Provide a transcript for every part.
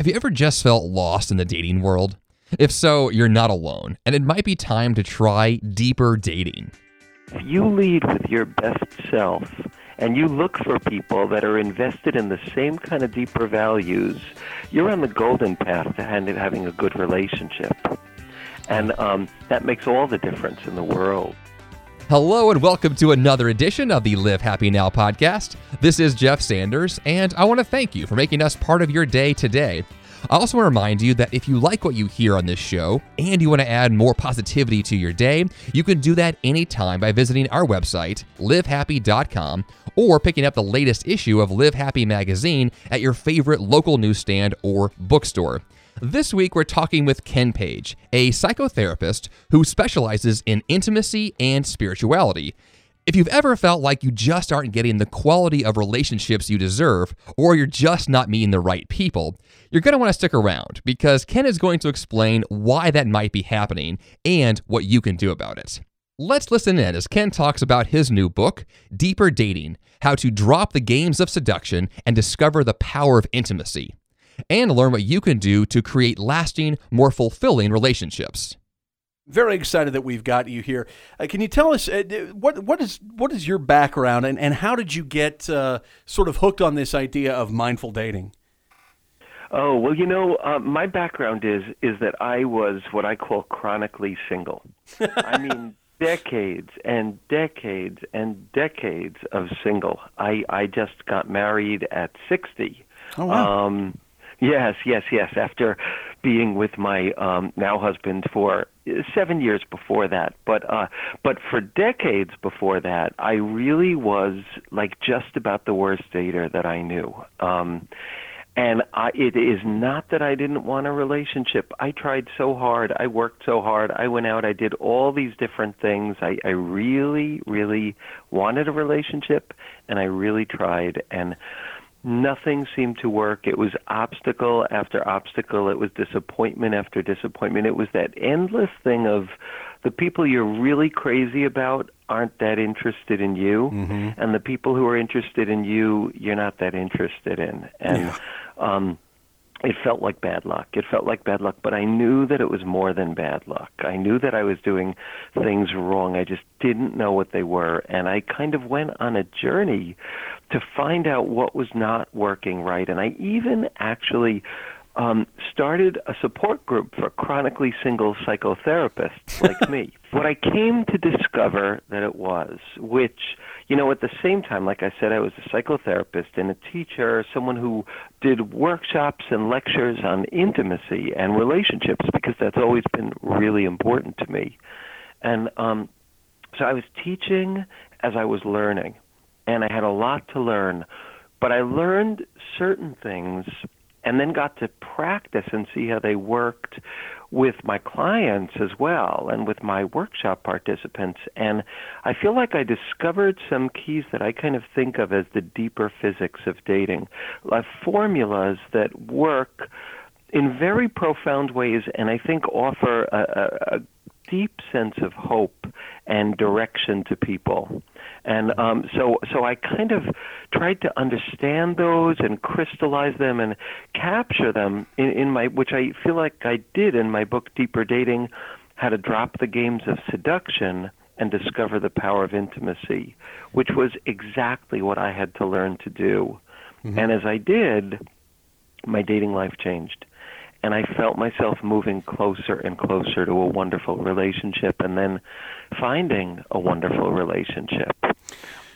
Have you ever just felt lost in the dating world? If so, you're not alone, and it might be time to try deeper dating. If you lead with your best self and you look for people that are invested in the same kind of deeper values, you're on the golden path to having a good relationship. And um, that makes all the difference in the world. Hello, and welcome to another edition of the Live Happy Now podcast. This is Jeff Sanders, and I want to thank you for making us part of your day today. I also want to remind you that if you like what you hear on this show and you want to add more positivity to your day, you can do that anytime by visiting our website, livehappy.com, or picking up the latest issue of Live Happy magazine at your favorite local newsstand or bookstore. This week, we're talking with Ken Page, a psychotherapist who specializes in intimacy and spirituality. If you've ever felt like you just aren't getting the quality of relationships you deserve, or you're just not meeting the right people, you're going to want to stick around because Ken is going to explain why that might be happening and what you can do about it. Let's listen in as Ken talks about his new book, Deeper Dating How to Drop the Games of Seduction and Discover the Power of Intimacy and learn what you can do to create lasting, more fulfilling relationships. Very excited that we've got you here. Uh, can you tell us uh, what what is what is your background and, and how did you get uh, sort of hooked on this idea of mindful dating? Oh well, you know, uh, my background is is that I was what I call chronically single. I mean, decades and decades and decades of single. I I just got married at sixty. Oh wow. Um, Yes, yes, yes. After being with my um, now husband for seven years before that, but uh, but for decades before that, I really was like just about the worst dater that I knew. Um, and I, it is not that I didn't want a relationship. I tried so hard. I worked so hard. I went out. I did all these different things. I, I really, really wanted a relationship, and I really tried. And nothing seemed to work. It was obstacle after obstacle. It was disappointment after disappointment. It was that endless thing of the people you're really crazy about aren't that interested in you, mm-hmm. and the people who are interested in you, you're not that interested in. And yeah. um, it felt like bad luck. It felt like bad luck, but I knew that it was more than bad luck. I knew that I was doing things wrong. I just didn't know what they were, and I kind of went on a journey to find out what was not working right. And I even actually um, started a support group for chronically single psychotherapists like me. What I came to discover that it was, which, you know, at the same time, like I said, I was a psychotherapist and a teacher, someone who did workshops and lectures on intimacy and relationships because that's always been really important to me. And um, so I was teaching as I was learning, and I had a lot to learn. But I learned certain things and then got to practice and see how they worked with my clients as well and with my workshop participants. And I feel like I discovered some keys that I kind of think of as the deeper physics of dating like formulas that work in very profound ways and I think offer a, a, a deep sense of hope and direction to people. And um, so, so I kind of tried to understand those and crystallize them and capture them in, in my, which I feel like I did in my book, Deeper Dating: How to Drop the Games of Seduction and Discover the Power of Intimacy, which was exactly what I had to learn to do. Mm-hmm. And as I did, my dating life changed and I felt myself moving closer and closer to a wonderful relationship and then finding a wonderful relationship.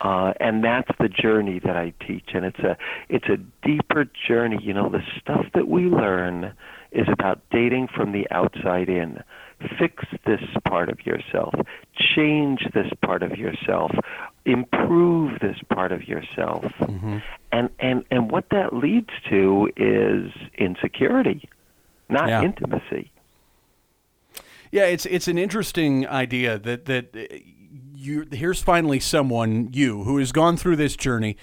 Uh, and that's the journey that I teach, and it's a it's a deeper journey. You know, the stuff that we learn is about dating from the outside in. Fix this part of yourself, change this part of yourself, improve this part of yourself, mm-hmm. and and and what that leads to is insecurity not yeah. intimacy. Yeah, it's it's an interesting idea that that uh, you here's finally someone you who has gone through this journey.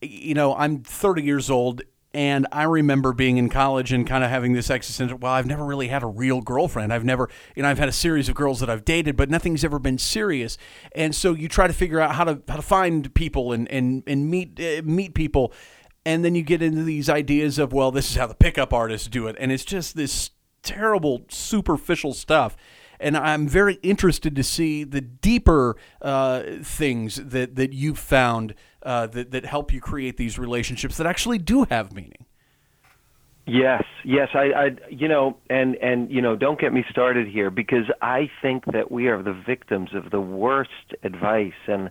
You know, I'm 30 years old and I remember being in college and kind of having this existential. Well, I've never really had a real girlfriend. I've never, you know, I've had a series of girls that I've dated, but nothing's ever been serious. And so you try to figure out how to how to find people and and and meet uh, meet people and then you get into these ideas of well this is how the pickup artists do it. And it's just this terrible superficial stuff. And i'm very interested to see the deeper uh, things that, that you've found uh, that, that help you create these relationships that actually do have meaning Yes, yes, I, I, you know, and and you know, don't get me started here because I think that we are the victims of the worst advice. And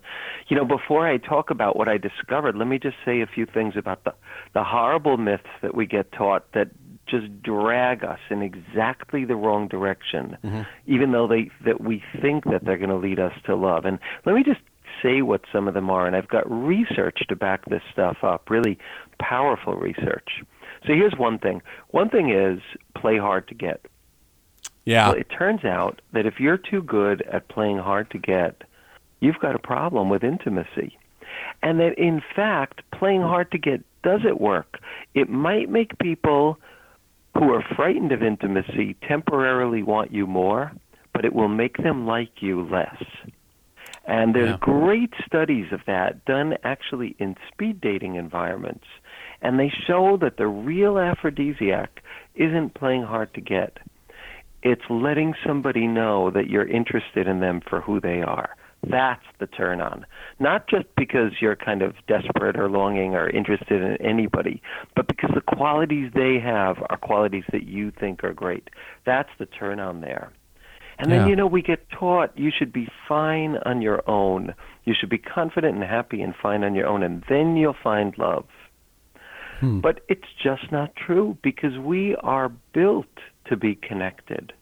you know, before I talk about what I discovered, let me just say a few things about the the horrible myths that we get taught that just drag us in exactly the wrong direction, mm-hmm. even though they that we think that they're going to lead us to love. And let me just say what some of them are, and I've got research to back this stuff up, really powerful research. So here's one thing. One thing is play hard to get. Yeah. Well, it turns out that if you're too good at playing hard to get, you've got a problem with intimacy. And that in fact, playing hard to get doesn't work. It might make people who are frightened of intimacy temporarily want you more, but it will make them like you less. And there's yeah. great studies of that done actually in speed dating environments and they show that the real aphrodisiac isn't playing hard to get. It's letting somebody know that you're interested in them for who they are. That's the turn on. Not just because you're kind of desperate or longing or interested in anybody, but because the qualities they have are qualities that you think are great. That's the turn on there. And then, yeah. you know, we get taught you should be fine on your own. You should be confident and happy and fine on your own, and then you'll find love. Hmm. But it's just not true because we are built to be connected.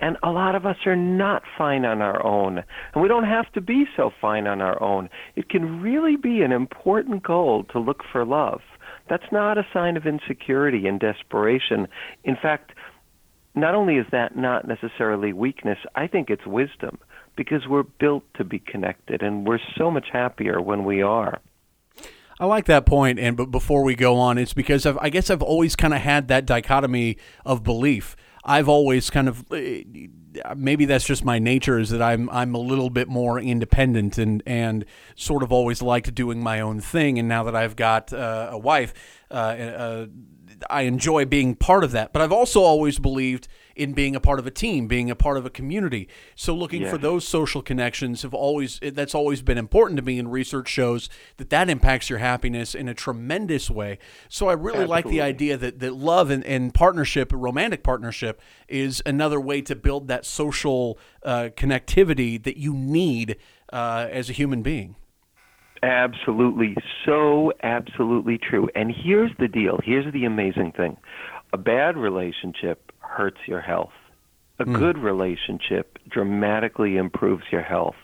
And a lot of us are not fine on our own. And we don't have to be so fine on our own. It can really be an important goal to look for love. That's not a sign of insecurity and desperation. In fact, not only is that not necessarily weakness, I think it's wisdom because we're built to be connected and we're so much happier when we are. I like that point, and but before we go on, it's because I've, I guess I've always kind of had that dichotomy of belief. I've always kind of eh, maybe that's just my nature is that I'm I'm a little bit more independent and and sort of always liked doing my own thing. And now that I've got uh, a wife, uh, uh, I enjoy being part of that. But I've also always believed in being a part of a team, being a part of a community. So looking yeah. for those social connections have always that's always been important to me. And research shows that that impacts your happiness in a tremendous way. So I really Absolutely. like the idea that that love and, and partnership, romantic partnership, is another way to build that social uh, connectivity that you need uh, as a human being. Absolutely. So absolutely true. And here's the deal. Here's the amazing thing. A bad relationship hurts your health. A mm. good relationship dramatically improves your health.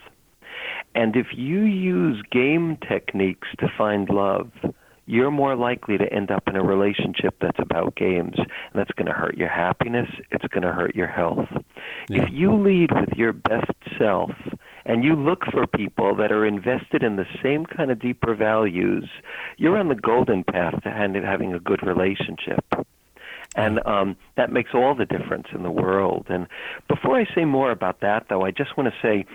And if you use game techniques to find love, you're more likely to end up in a relationship that's about games. And that's going to hurt your happiness. It's going to hurt your health. Yeah. If you lead with your best self and you look for people that are invested in the same kind of deeper values, you're on the golden path to having a good relationship. And um, that makes all the difference in the world. And before I say more about that, though, I just want to say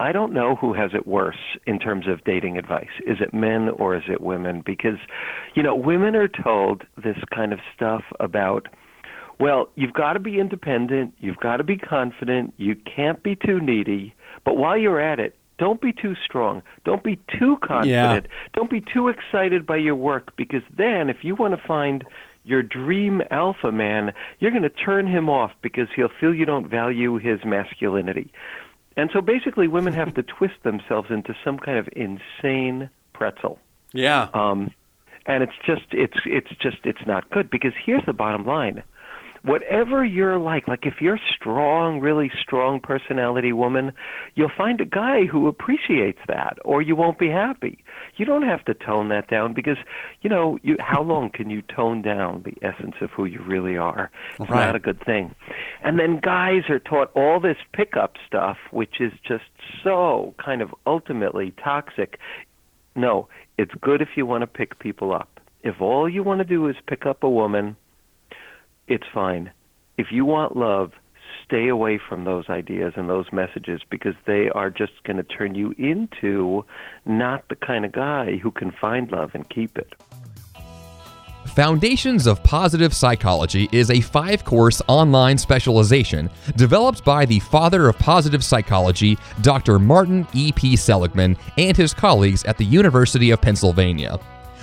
I don't know who has it worse in terms of dating advice. Is it men or is it women? Because, you know, women are told this kind of stuff about, well, you've got to be independent, you've got to be confident, you can't be too needy, but while you're at it, don't be too strong. Don't be too confident. Yeah. Don't be too excited by your work because then if you want to find your dream alpha man, you're going to turn him off because he'll feel you don't value his masculinity. And so basically, women have to twist themselves into some kind of insane pretzel. Yeah. Um, and it's just it's it's just it's not good because here's the bottom line whatever you're like, like if you're strong, really strong personality woman, you'll find a guy who appreciates that, or you won't be happy. You don't have to tone that down because, you know, you, how long can you tone down the essence of who you really are? It's right. not a good thing. And then guys are taught all this pickup stuff, which is just so kind of ultimately toxic. No, it's good if you want to pick people up. If all you want to do is pick up a woman, it's fine. If you want love, stay away from those ideas and those messages because they are just going to turn you into not the kind of guy who can find love and keep it. Foundations of Positive Psychology is a five course online specialization developed by the father of positive psychology, Dr. Martin E.P. Seligman, and his colleagues at the University of Pennsylvania.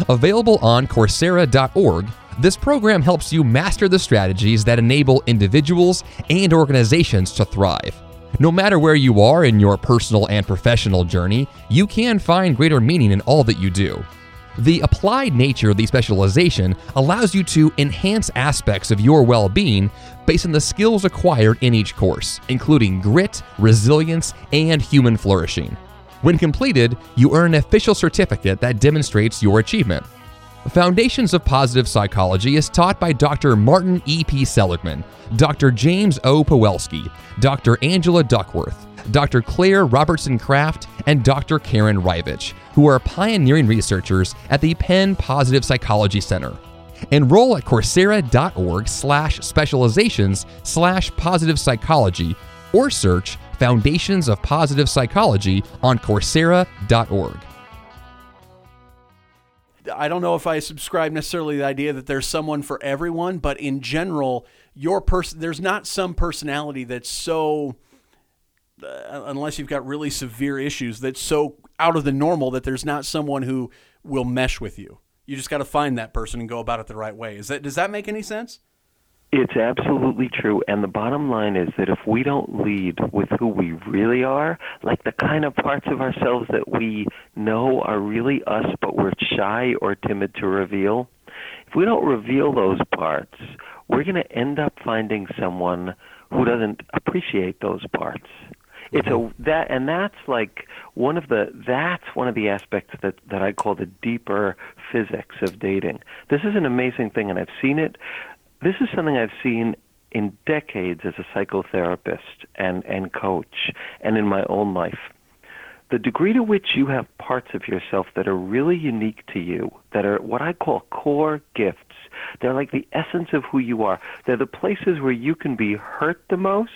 Available on Coursera.org, this program helps you master the strategies that enable individuals and organizations to thrive. No matter where you are in your personal and professional journey, you can find greater meaning in all that you do. The applied nature of the specialization allows you to enhance aspects of your well being based on the skills acquired in each course, including grit, resilience, and human flourishing. When completed, you earn an official certificate that demonstrates your achievement. Foundations of Positive Psychology is taught by Dr. Martin E.P. Seligman, Dr. James O. Pawelski, Dr. Angela Duckworth, Dr. Claire Robertson Kraft, and Dr. Karen Reivich, who are pioneering researchers at the Penn Positive Psychology Center. Enroll at coursera.org slash specializations slash positive psychology or search Foundations of Positive Psychology on coursera.org. I don't know if I subscribe necessarily to the idea that there's someone for everyone, but in general, your person there's not some personality that's so uh, unless you've got really severe issues that's so out of the normal that there's not someone who will mesh with you. You just got to find that person and go about it the right way. Is that does that make any sense? It's absolutely true. And the bottom line is that if we don't lead with who we really are, like the kind of parts of ourselves that we know are really us, but we're shy or timid to reveal, if we don't reveal those parts, we're going to end up finding someone who doesn't appreciate those parts. It's a mm-hmm. that and that's like one of the that's one of the aspects that that I call the deeper physics of dating. This is an amazing thing and I've seen it this is something I've seen in decades as a psychotherapist and, and coach and in my own life. The degree to which you have parts of yourself that are really unique to you, that are what I call core gifts, they're like the essence of who you are. They're the places where you can be hurt the most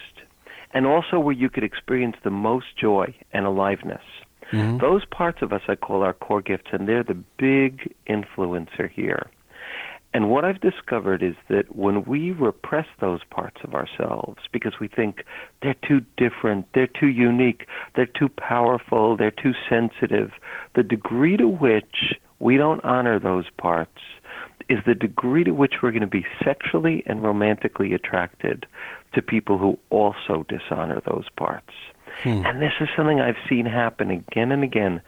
and also where you could experience the most joy and aliveness. Mm-hmm. Those parts of us I call our core gifts, and they're the big influencer here. And what I've discovered is that when we repress those parts of ourselves because we think they're too different, they're too unique, they're too powerful, they're too sensitive, the degree to which we don't honor those parts is the degree to which we're going to be sexually and romantically attracted to people who also dishonor those parts. Hmm. And this is something I've seen happen again and again.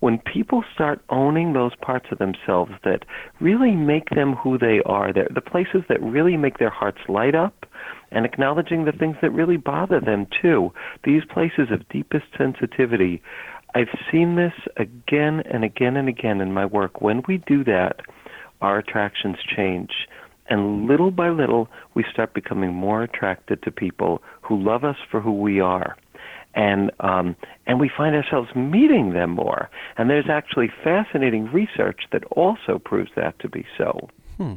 When people start owning those parts of themselves that really make them who they are, the places that really make their hearts light up, and acknowledging the things that really bother them too, these places of deepest sensitivity. I've seen this again and again and again in my work. When we do that, our attractions change. And little by little, we start becoming more attracted to people who love us for who we are and um, and we find ourselves meeting them more. And there's actually fascinating research that also proves that to be so. Hmm.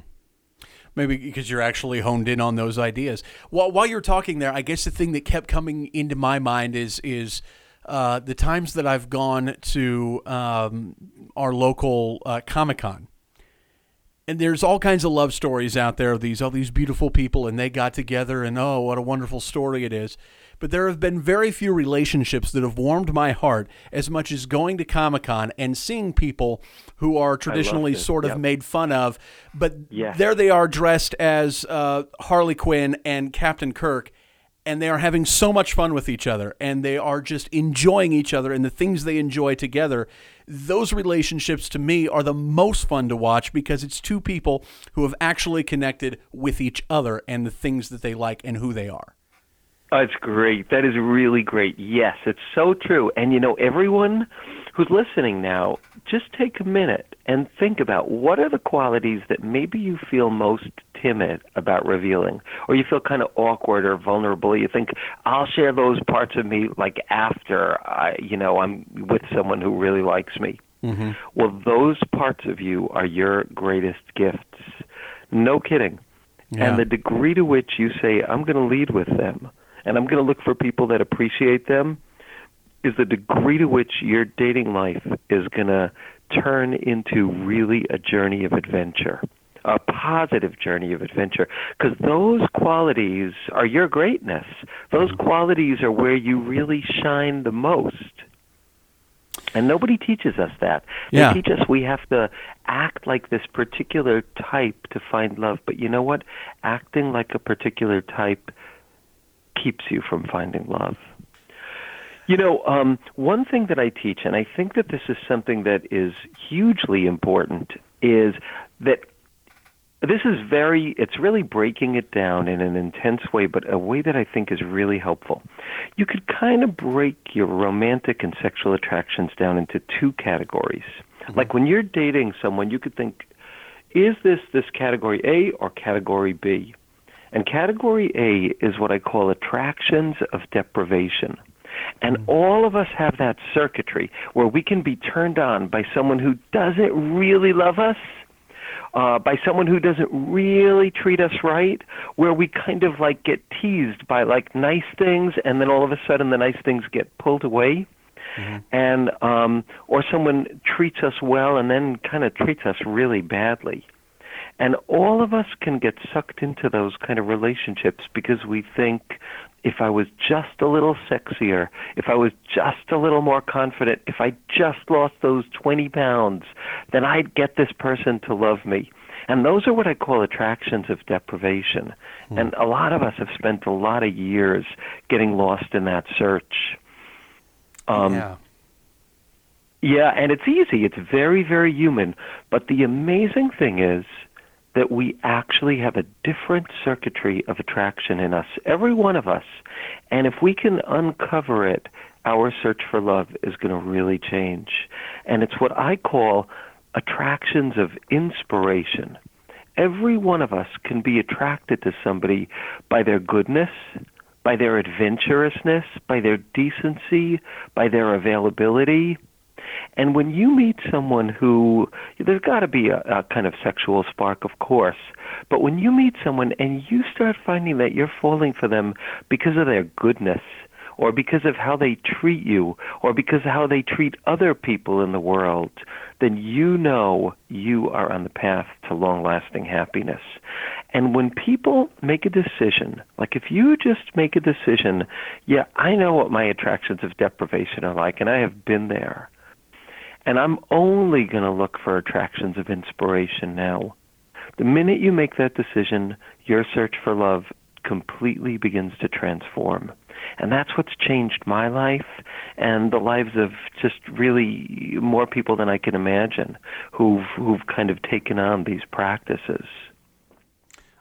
Maybe because you're actually honed in on those ideas. While while you're talking there, I guess the thing that kept coming into my mind is is uh, the times that I've gone to um, our local uh, Comic Con and there's all kinds of love stories out there of these all these beautiful people and they got together and oh what a wonderful story it is but there have been very few relationships that have warmed my heart as much as going to Comic Con and seeing people who are traditionally sort of yep. made fun of, but there they are dressed as uh, Harley Quinn and Captain Kirk. And they are having so much fun with each other, and they are just enjoying each other and the things they enjoy together. Those relationships, to me, are the most fun to watch because it's two people who have actually connected with each other and the things that they like and who they are. That's great. That is really great. Yes, it's so true. And you know, everyone who's listening now, just take a minute and think about what are the qualities that maybe you feel most timid about revealing, or you feel kind of awkward or vulnerable. You think I'll share those parts of me like after I, you know, I'm with someone who really likes me. Mm-hmm. Well, those parts of you are your greatest gifts. No kidding. Yeah. And the degree to which you say, I'm going to lead with them, and I'm going to look for people that appreciate them, is the degree to which your dating life is going to turn into really a journey of adventure. a positive journey of adventure because those qualities are your greatness. Those mm-hmm. qualities are where you really shine the most. And nobody teaches us that. Yeah. They teach us we have to act like this particular type to find love. But you know what? Acting like a particular type keeps you from finding love. You know, um, one thing that I teach, and I think that this is something that is hugely important, is that this is very, it's really breaking it down in an intense way, but a way that I think is really helpful. You could kind of break your romantic and sexual attractions down into two categories. Like when you're dating someone, you could think, is this this category A or category B? And category A is what I call attractions of deprivation. And all of us have that circuitry where we can be turned on by someone who doesn't really love us, uh, by someone who doesn't really treat us right, where we kind of like get teased by like nice things, and then all of a sudden the nice things get pulled away. And um, or someone treats us well and then kind of treats us really badly. And all of us can get sucked into those kind of relationships because we think if I was just a little sexier, if I was just a little more confident, if I just lost those 20 pounds, then I'd get this person to love me. And those are what I call attractions of deprivation. And a lot of us have spent a lot of years getting lost in that search. Um, yeah. yeah, and it's easy. It's very, very human. But the amazing thing is that we actually have a different circuitry of attraction in us, every one of us. And if we can uncover it, our search for love is going to really change. And it's what I call attractions of inspiration. Every one of us can be attracted to somebody by their goodness, by their adventurousness, by their decency, by their availability. And when you meet someone who, there's got to be a, a kind of sexual spark, of course, but when you meet someone and you start finding that you're falling for them because of their goodness, or because of how they treat you, or because of how they treat other people in the world, then you know you are on the path to long lasting happiness. And when people make a decision, like if you just make a decision, yeah, I know what my attractions of deprivation are like, and I have been there. And I'm only going to look for attractions of inspiration now. The minute you make that decision, your search for love completely begins to transform. And that's what's changed my life and the lives of just really more people than I can imagine who've who've kind of taken on these practices.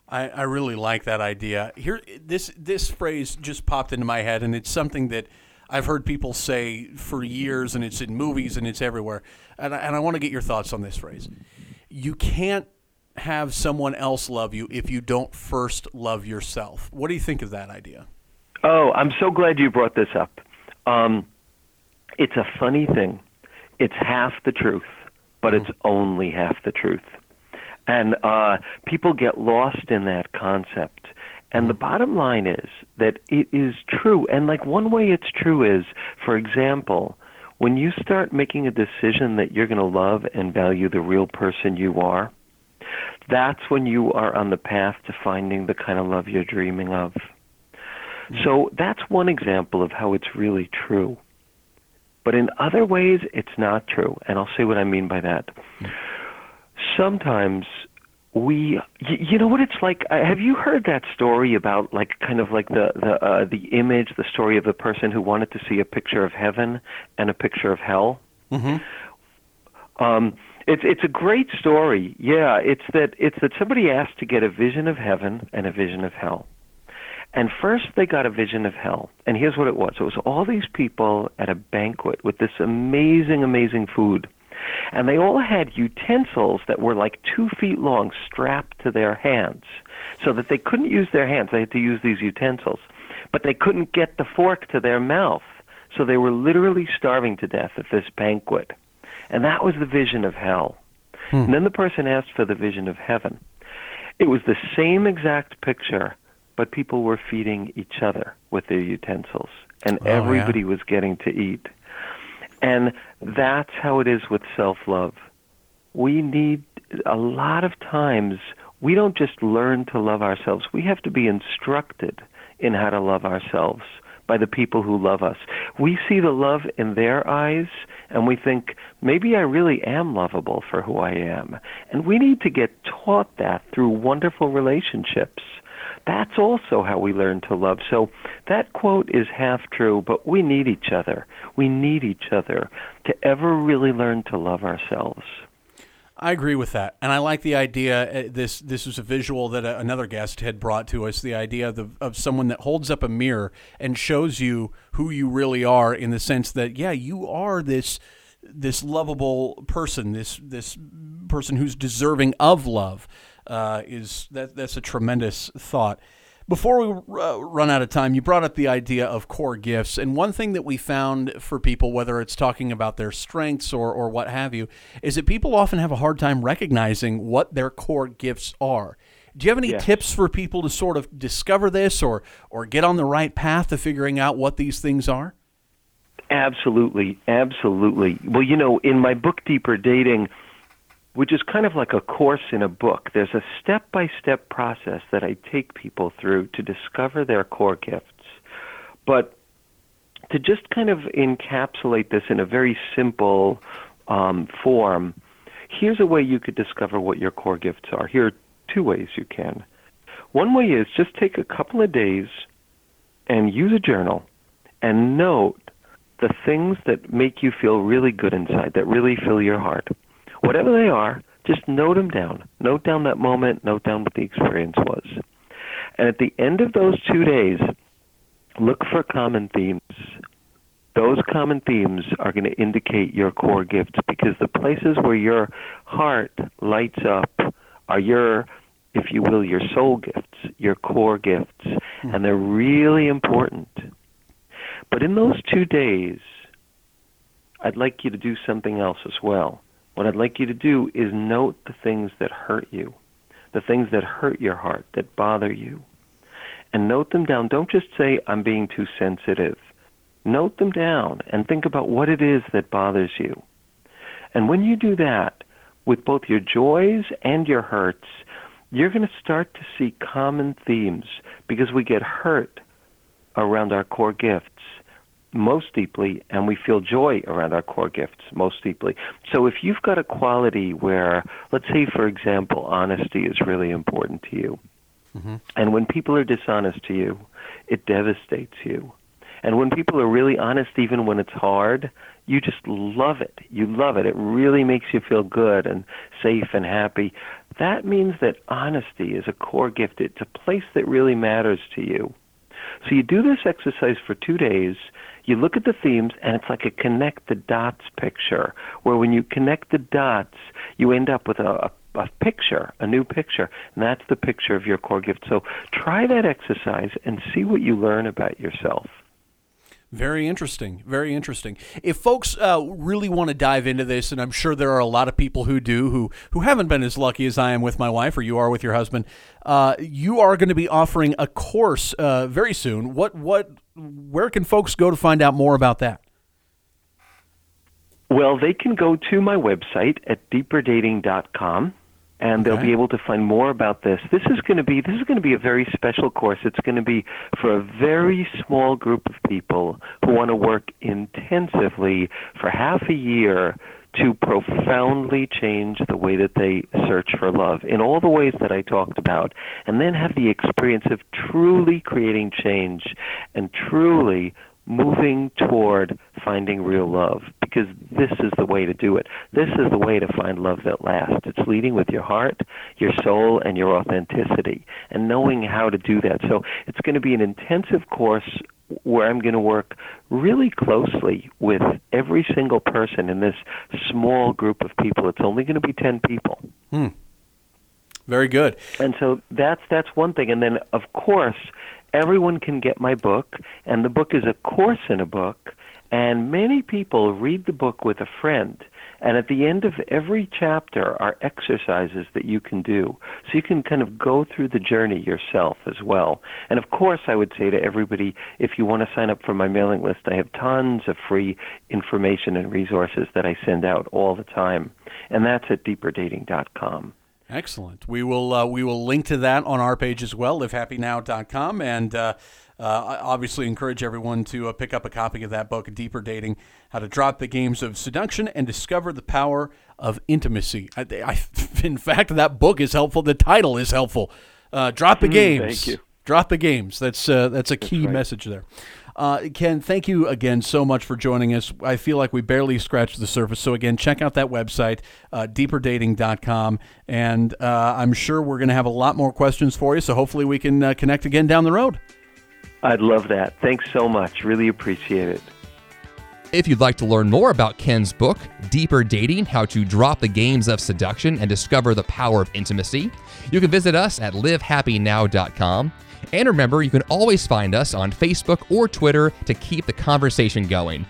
I, I really like that idea. Here, this this phrase just popped into my head, and it's something that I've heard people say for years, and it's in movies and it's everywhere. And I, and I want to get your thoughts on this phrase. You can't have someone else love you if you don't first love yourself. What do you think of that idea? Oh, I'm so glad you brought this up. Um, it's a funny thing. It's half the truth, but it's only half the truth. And uh, people get lost in that concept. And the bottom line is that it is true. And like one way it's true is, for example, when you start making a decision that you're going to love and value the real person you are, that's when you are on the path to finding the kind of love you're dreaming of. Mm-hmm. So that's one example of how it's really true. But in other ways, it's not true. And I'll say what I mean by that. Mm-hmm. Sometimes we, you know what it's like? Uh, Have you heard that story about like kind of like the the uh, the image, the story of the person who wanted to see a picture of heaven and a picture of hell? Um, it's it's a great story. Yeah, it's that it's that somebody asked to get a vision of heaven and a vision of hell. And first they got a vision of hell. And here's what it was. It was all these people at a banquet with this amazing, amazing food. And they all had utensils that were like two feet long strapped to their hands so that they couldn't use their hands. They had to use these utensils. But they couldn't get the fork to their mouth. So they were literally starving to death at this banquet. And that was the vision of hell. Hmm. And then the person asked for the vision of heaven. It was the same exact picture, but people were feeding each other with their utensils, and oh, yeah. everybody was getting to eat. And that's how it is with self love. We need a lot of times we don't just learn to love ourselves, we have to be instructed in how to love ourselves by the people who love us. We see the love in their eyes and we think, maybe I really am lovable for who I am. And we need to get taught that through wonderful relationships. That's also how we learn to love. So that quote is half true, but we need each other. We need each other to ever really learn to love ourselves. I agree with that, and I like the idea. Uh, this this was a visual that uh, another guest had brought to us. The idea of, the, of someone that holds up a mirror and shows you who you really are, in the sense that yeah, you are this this lovable person, this this person who's deserving of love. Uh, is that that's a tremendous thought. Before we uh, run out of time, you brought up the idea of core gifts. And one thing that we found for people, whether it's talking about their strengths or, or what have you, is that people often have a hard time recognizing what their core gifts are. Do you have any tips for people to sort of discover this or, or get on the right path to figuring out what these things are? Absolutely, absolutely. Well, you know, in my book Deeper Dating, which is kind of like a course in a book, there's a step-by-step process that I take people through to discover their core gifts. But to just kind of encapsulate this in a very simple um, form, here's a way you could discover what your core gifts are. Here are two ways you can. One way is just take a couple of days and use a journal and note the things that make you feel really good inside, that really fill your heart. Whatever they are, just note them down. Note down that moment, note down what the experience was. And at the end of those two days, look for common themes. Those common themes are going to indicate your core gifts because the places where your heart lights up are your, if you will, your soul gifts, your core gifts, hmm. and they're really important. But in those two days, I'd like you to do something else as well. What I'd like you to do is note the things that hurt you, the things that hurt your heart, that bother you, and note them down. Don't just say, I'm being too sensitive. Note them down and think about what it is that bothers you. And when you do that, with both your joys and your hurts, you're going to start to see common themes because we get hurt around our core gifts most deeply and we feel joy around our core gifts most deeply. So if you've got a quality where, let's say, for example, honesty is really important to you, mm-hmm. and when people are dishonest to you, it devastates you. And when people are really honest, even when it's hard, you just love it. You love it. It really makes you feel good and safe and happy. That means that honesty is a core gift. It's a place that really matters to you. So you do this exercise for two days. You look at the themes, and it's like a connect the dots picture, where when you connect the dots, you end up with a, a, a picture, a new picture, and that's the picture of your core gift. So try that exercise and see what you learn about yourself. Very interesting. Very interesting. If folks uh, really want to dive into this, and I'm sure there are a lot of people who do, who who haven't been as lucky as I am with my wife, or you are with your husband, uh, you are going to be offering a course uh, very soon. What what? Where can folks go to find out more about that? Well, they can go to my website at deeperdating.com and they'll Okay. be able to find more about this. This is going to be this is going to be a very special course. It's going to be for a very small group of people who want to work intensively for half a year to profoundly change the way that they search for love in all the ways that I talked about and then have the experience of truly creating change and truly moving toward finding real love because this is the way to do it. This is the way to find love that lasts. It's leading with your heart, your soul, and your authenticity and knowing how to do that. So it's going to be an intensive course where I'm going to work really closely with every single person in this small group of people. It's only going to be 10 people. Hmm. Very good. And so that's that's one thing. And then of course, everyone can get my book, and the book is a course in a book. And many people read the book with a friend, And at the end of every chapter are exercises that you can do. So you can kind of go through the journey yourself as well. And of course, I would say to everybody, if you want to sign up for my mailing list, I have tons of free information and resources that I send out all the time. And that's at deeperdating.com. Excellent. We will uh, we will link to that on our page as well, livehappynow.com, and uh, uh, obviously encourage everyone to uh, pick up a copy of that book, Deeper Dating: How to Drop the Games of Seduction and Discover the Power of Intimacy. I, I, in fact, that book is helpful. The title is helpful. Uh, drop the Mm, games. thank you. Drop the games. That's uh, that's a key right. message there. Uh, Ken, thank you again so much for joining us. I feel like we barely scratched the surface. So, again, check out that website, uh, deeperdating.com. And uh, I'm sure we're going to have a lot more questions for you. So, hopefully, we can uh, connect again down the road. I'd love that. Thanks so much. Really appreciate it. If you'd like to learn more about Ken's book, Deeper Dating How to Drop the Games of Seduction and Discover the Power of Intimacy, you can visit us at livehappynow.com. And remember, you can always find us on Facebook or Twitter to keep the conversation going.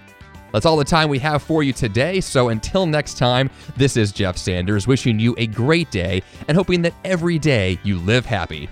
That's all the time we have for you today. So until next time, this is Jeff Sanders wishing you a great day and hoping that every day you live happy.